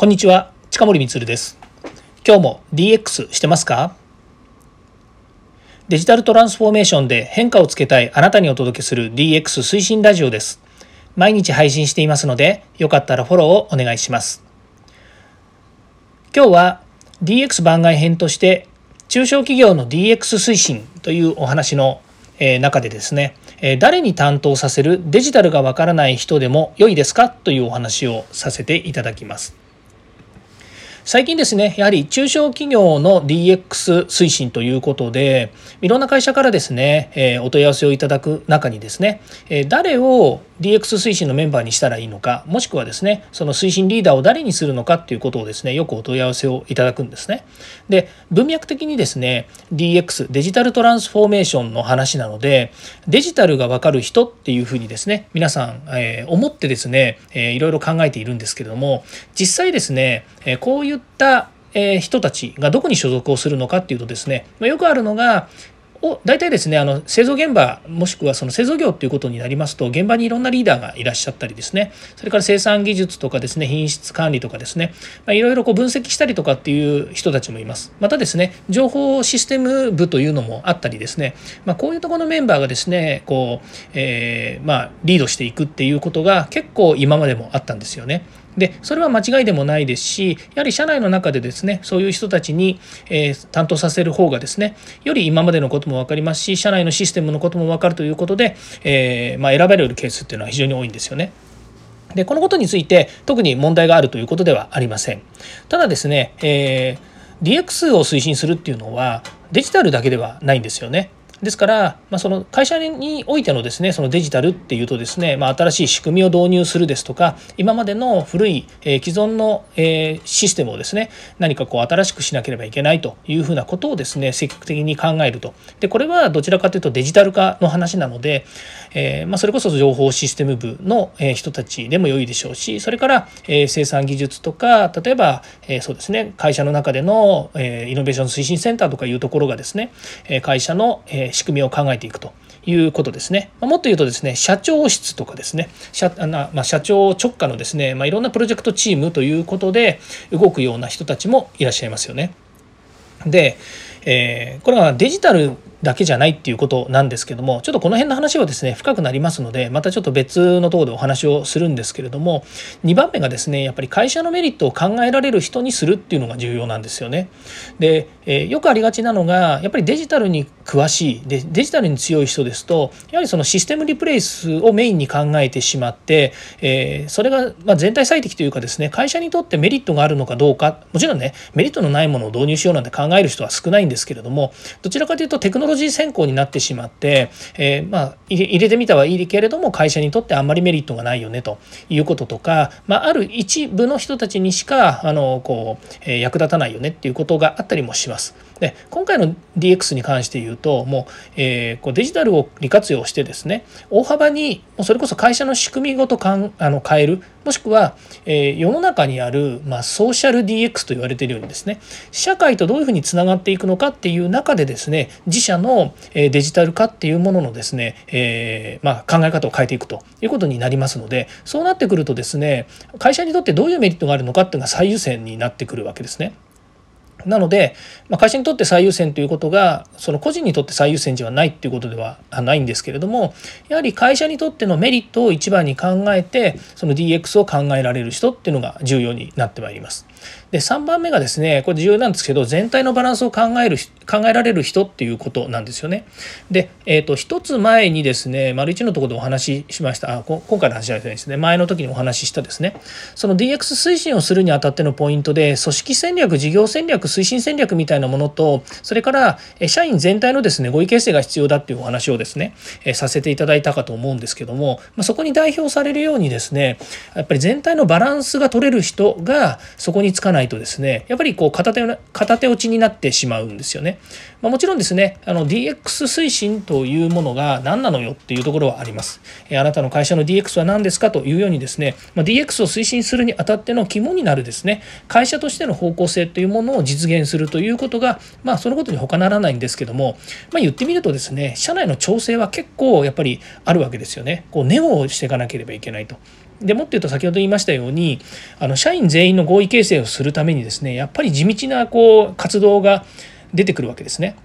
こんにちは近森光です。今日も DX してますか？デジタルトランスフォーメーションで変化をつけたいあなたにお届けする DX 推進ラジオです。毎日配信していますのでよかったらフォローをお願いします。今日は DX 番外編として中小企業の DX 推進というお話の中でですね誰に担当させるデジタルがわからない人でも良いですか？というお話をさせていただきます。最近ですね、やはり中小企業の DX 推進ということで、いろんな会社からですね、えお問い合わせをいただく中にですね、え誰を DX 推進のメンバーにしたらいいのか、もしくはですね、その推進リーダーを誰にするのかっていうことをですね、よくお問い合わせをいただくんですね。で、文脈的にですね、DX、デジタルトランスフォーメーションの話なので、デジタルがわかる人っていうふうにですね、皆さん、え、思ってですね、えー、いろいろ考えているんですけれども、実際ですね、え、こういったえ人たちがどこに所属をするのかっていうとですね、まよくあるのがを大体ですねあの製造現場もしくはその製造業っていうことになりますと現場にいろんなリーダーがいらっしゃったりですねそれから生産技術とかですね品質管理とかですね、まあ、いろいろこう分析したりとかっていう人たちもいますまたですね情報システム部というのもあったりですね、まあ、こういうところのメンバーがですねこう、えー、まあ、リードしていくっていうことが結構今までもあったんですよね。でそれは間違いでもないですしやはり社内の中でですねそういう人たちに、えー、担当させる方がですねより今までのことも分かりますし社内のシステムのことも分かるということで、えー、まあ、選ばれるケースっていうのは非常に多いんですよね。でこのことについて特に問題があるということではありません。ただですね、えー、DX を推進するっていうのはデジタルだけではないんですよね。ですから、まあ、その会社においてのですねそのデジタルっていうとですね、まあ、新しい仕組みを導入するですとか今までの古い、えー、既存の、えー、システムをですね何かこう新しくしなければいけないというふうなことをですね積極的に考えると。でこれはどちらかというとデジタル化の話なので、えー、まあ、それこそ情報システム部の人たちでも良いでしょうしそれから、え生産技術とか例えば、えそうですね会社の中での、えイノベーション推進センターとかいうところがですね会社の、え仕組みを考えていくということですね。もっと言うとですね、社長室とかですね、社あまあ、社長直下のですね、まあ、いろんなプロジェクトチームということで動くような人たちもいらっしゃいますよね。で、えー、これはデジタルだけじゃないっていうことなんですけどもちょっとこの辺の話はですね深くなりますのでまたちょっと別のとこでお話をするんですけれども2番目がですねやっぱり会社のメリットを考えられる人にするっていうのが重要なんですよね。で、えー、よくありがちなのがやっぱりデジタルに詳しいでデジタルに強い人ですとやはりそのシステムリプレイスをメインに考えてしまって、えー、それがま全体最適というかですね会社にとってメリットがあるのかどうかもちろんねメリットのないものを導入しようなんて考える人は少ないんですけれどもどちらかというとテクノロジー専攻になってしまって、えー、まあ入れてみたはいいけれども会社にとってあんまりメリットがないよねということとか、まあ、ある一部の人たちにしかあのこう、え、役立たないよねっていうことがあったりもします。で今回の DX に関して言うともう,、えー、こうデジタルを利活用してですね大幅にもうそれこそ会社の仕組みごとかんあの変えるもしくは、えー、世の中にある、まあ、ソーシャル DX と言われているようにですね社会とどういうふうにつながっていくのかっていう中でですね自社のデジタル化っていうもののですね、えー、まあ、考え方を変えていくということになりますのでそうなってくるとですね会社にとってどういうメリットがあるのかっていうのが最優先になってくるわけですね。なので、まあ、会社にとって最優先ということがその個人にとって最優先ではないっていうことではないんですけれどもやはり会社にとってのメリットを一番に考えてその DX を考えられる人っていうのが重要になってまいります。で3番目がですねこれ重要なんですけど全体のバランスを考える考えられる人っていうことなんですよね。で、えーと、一つ前にですね丸1のところでお話ししましたあ今回の話じゃないですね前の時にお話ししたですねその DX 推進をするにあたってのポイントで組織戦略事業戦略推進戦略みたいなものとそれから社員全体のですね合意形成が必要だっていうお話をですねさせていただいたかと思うんですけども、ま、そこに代表されるようにですねやっぱり全体のバランスが取れる人がそこにつかないとですねやっぱりこう片手片手落ちになってしまうんですよね。まあ、もちろんですねあの DX 推進というものが何なのよっていうところはあります。あなたの会社の DX は何ですかというようにですね、まあ、DX を推進するにあたっての肝になるですね会社としての方向性というものを実現するということがまあそのことに他ならないんですけども、まあ、言ってみるとですね社内の調整は結構やっぱりあるわけですよね。こうネオをしていかなければいけないと。でもっと言うと先ほど言いましたようにあの社員全員の合意形成をするためにですねやっぱり地道なこう活動が出てくるわけですね。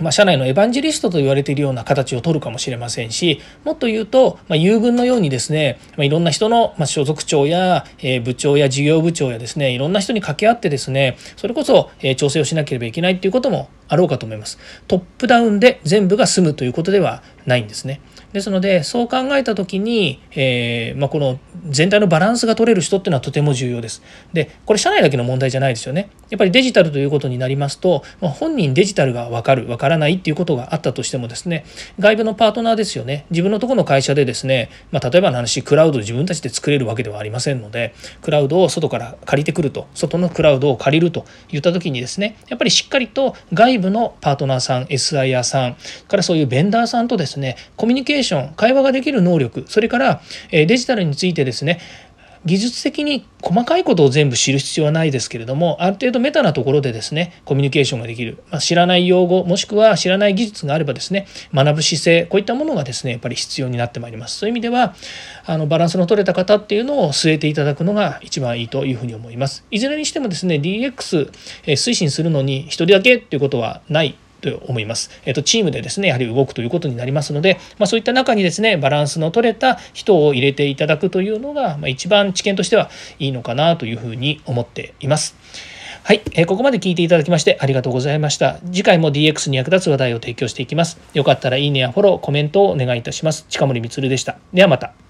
まあ、社内のエヴァンジェリストと言われているような形を取るかもしれませんしもっと言うと、まあ、友軍のようにですね、まあ、いろんな人の、まあ、所属長や、えー、部長や事業部長やですねいろんな人に掛け合ってですねそれこそ、えー、調整をしなければいけないっていうこともあろうかと思います。トップダウンで全部が済むということではないんですね。ですのでそう考えた時に、えーまあ、この全体のバランスが取れる人っていうのはとても重要です。でこれ社内だけの問題じゃないですよね。やっぱりデジタルということになりますと、まあ、本人デジタルが分かる分からないっていうことがあったとしてもですね外部のパートナーですよね。自分のとこの会社でですね、まあ、例えばの話クラウド自分たちで作れるわけではありませんのでクラウドを外から借りてくると外のクラウドを借りるといった時にですねやっぱりしっかりと外部のパートナーさん SIR さんからそういうベンダーさんとですねコミュニケーション会話ができる能力それからデジタルについてですねですね。技術的に細かいことを全部知る必要はないですけれどもある程度メタなところでですねコミュニケーションができる、まあ、知らない用語もしくは知らない技術があればですね学ぶ姿勢こういったものがですねやっぱり必要になってまいります。そういう意味ではあのバランスの取れた方っていうのを据えていただくのが一番いいというふうに思います。いずれにしてもですね DX 推進するのに1人だけっていうことはない。と思います。えっと、チームでですね、やはり動くということになりますので、まあ、そういった中にですね、バランスの取れた人を入れていただくというのが、まあ、一番知見としてはいいのかなというふうに思っています。はい、えー、ここまで聞いていただきましてありがとうございました。次回も DX に役立つ話題を提供していきます。よかったらいいねやフォロー、コメントをお願いいたします。近森光でした。ではまた。